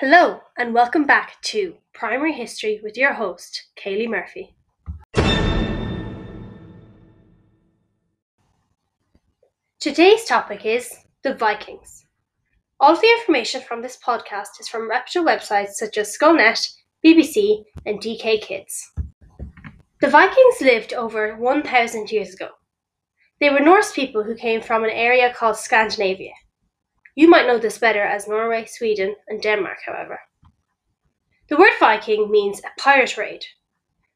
Hello, and welcome back to Primary History with your host, Kaylee Murphy. Today's topic is the Vikings. All of the information from this podcast is from reputable websites such as Scoilnet, BBC, and DK Kids. The Vikings lived over 1,000 years ago. They were Norse people who came from an area called Scandinavia. You might know this better as Norway, Sweden, and Denmark, however. The word Viking means a pirate raid,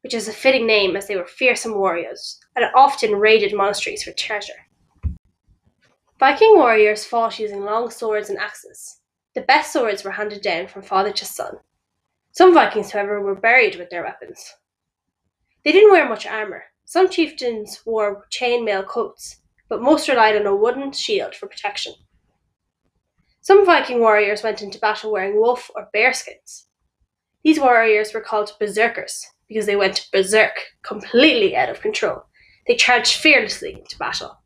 which is a fitting name as they were fearsome warriors and often raided monasteries for treasure. Viking warriors fought using long swords and axes. The best swords were handed down from father to son. Some Vikings, however, were buried with their weapons. They didn't wear much armour. Some chieftains wore chainmail coats, but most relied on a wooden shield for protection. Some Viking warriors went into battle wearing wolf or bear skins. These warriors were called berserkers because they went berserk, completely out of control. They charged fearlessly into battle.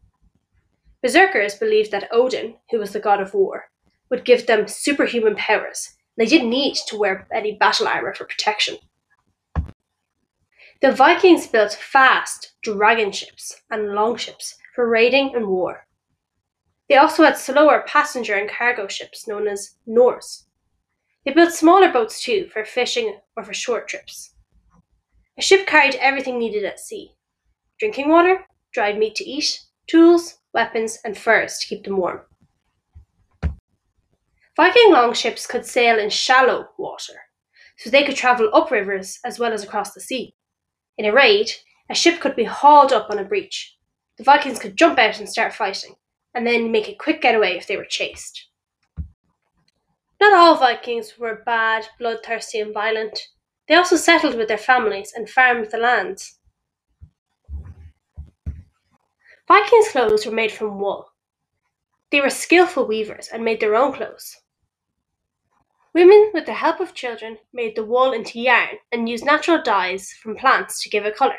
Berserkers believed that Odin, who was the god of war, would give them superhuman powers. They didn't need to wear any battle armor for protection. The Vikings built fast dragon ships and longships for raiding and war. They also had slower passenger and cargo ships known as knarrs. They built smaller boats too for fishing or for short trips. A ship carried everything needed at sea drinking water, dried meat to eat, tools, weapons, and furs to keep them warm. Viking longships could sail in shallow water, so they could travel up rivers as well as across the sea. In a raid, a ship could be hauled up on a breach. The Vikings could jump out and start fighting, and then make a quick getaway if they were chased. Not all Vikings were bad, bloodthirsty, and violent. They also settled with their families and farmed the lands. Vikings' clothes were made from wool. They were skillful weavers and made their own clothes. Women, with the help of children, made the wool into yarn and used natural dyes from plants to give it colour.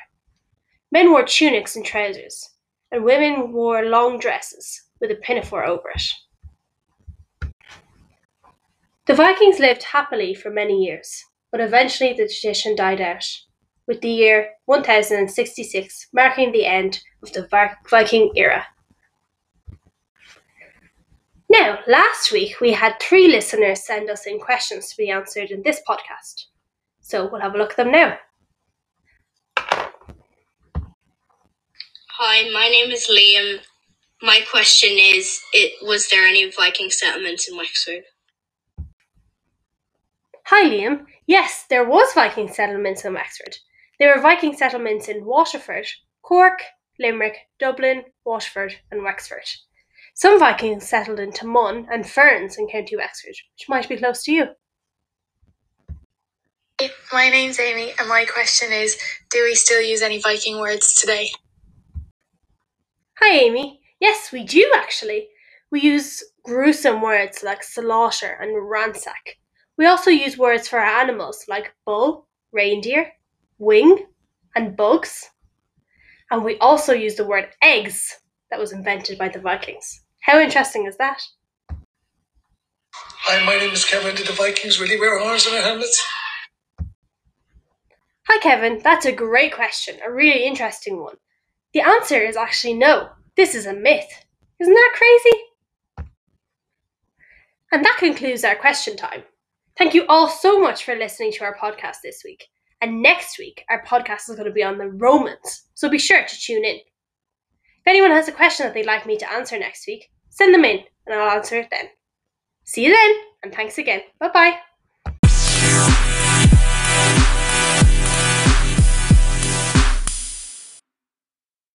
Men wore tunics and trousers, and women wore long dresses with a pinafore over it. The Vikings lived happily for many years, but eventually the tradition died out with the year 1066 marking the end of the Viking era. Now, last week we had three listeners send us in questions to be answered in this podcast. So we'll have a look at them now. Hi, my name is Liam. My question is it was there any Viking settlements in Wexford? Hi Liam. Yes, there was Viking settlements in Wexford. There were Viking settlements in Waterford, Cork, Limerick, Dublin, Waterford, and Wexford. Some Vikings settled in Taghmon and Ferns in County Wexford, which might be close to you. My name's Amy, and my question is Do we still use any Viking words today? Hi, Amy. Yes, we do actually. We use gruesome words like slaughter and ransack. We also use words for our animals like bull, reindeer, wing, and bugs. And we also use the word eggs that was invented by the Vikings. How interesting is that? Hi, my name is Kevin. Did the Vikings really wear horns on their helmets? Hi, Kevin. That's a great question, a really interesting one. The answer is actually no. This is a myth. Isn't that crazy? And that concludes our question time. Thank you all so much for listening to our podcast this week. And next week, our podcast is going to be on the Romans, so be sure to tune in. If anyone has a question that they'd like me to answer next week, send them in and I'll answer it then. See you then, and thanks again. Bye bye.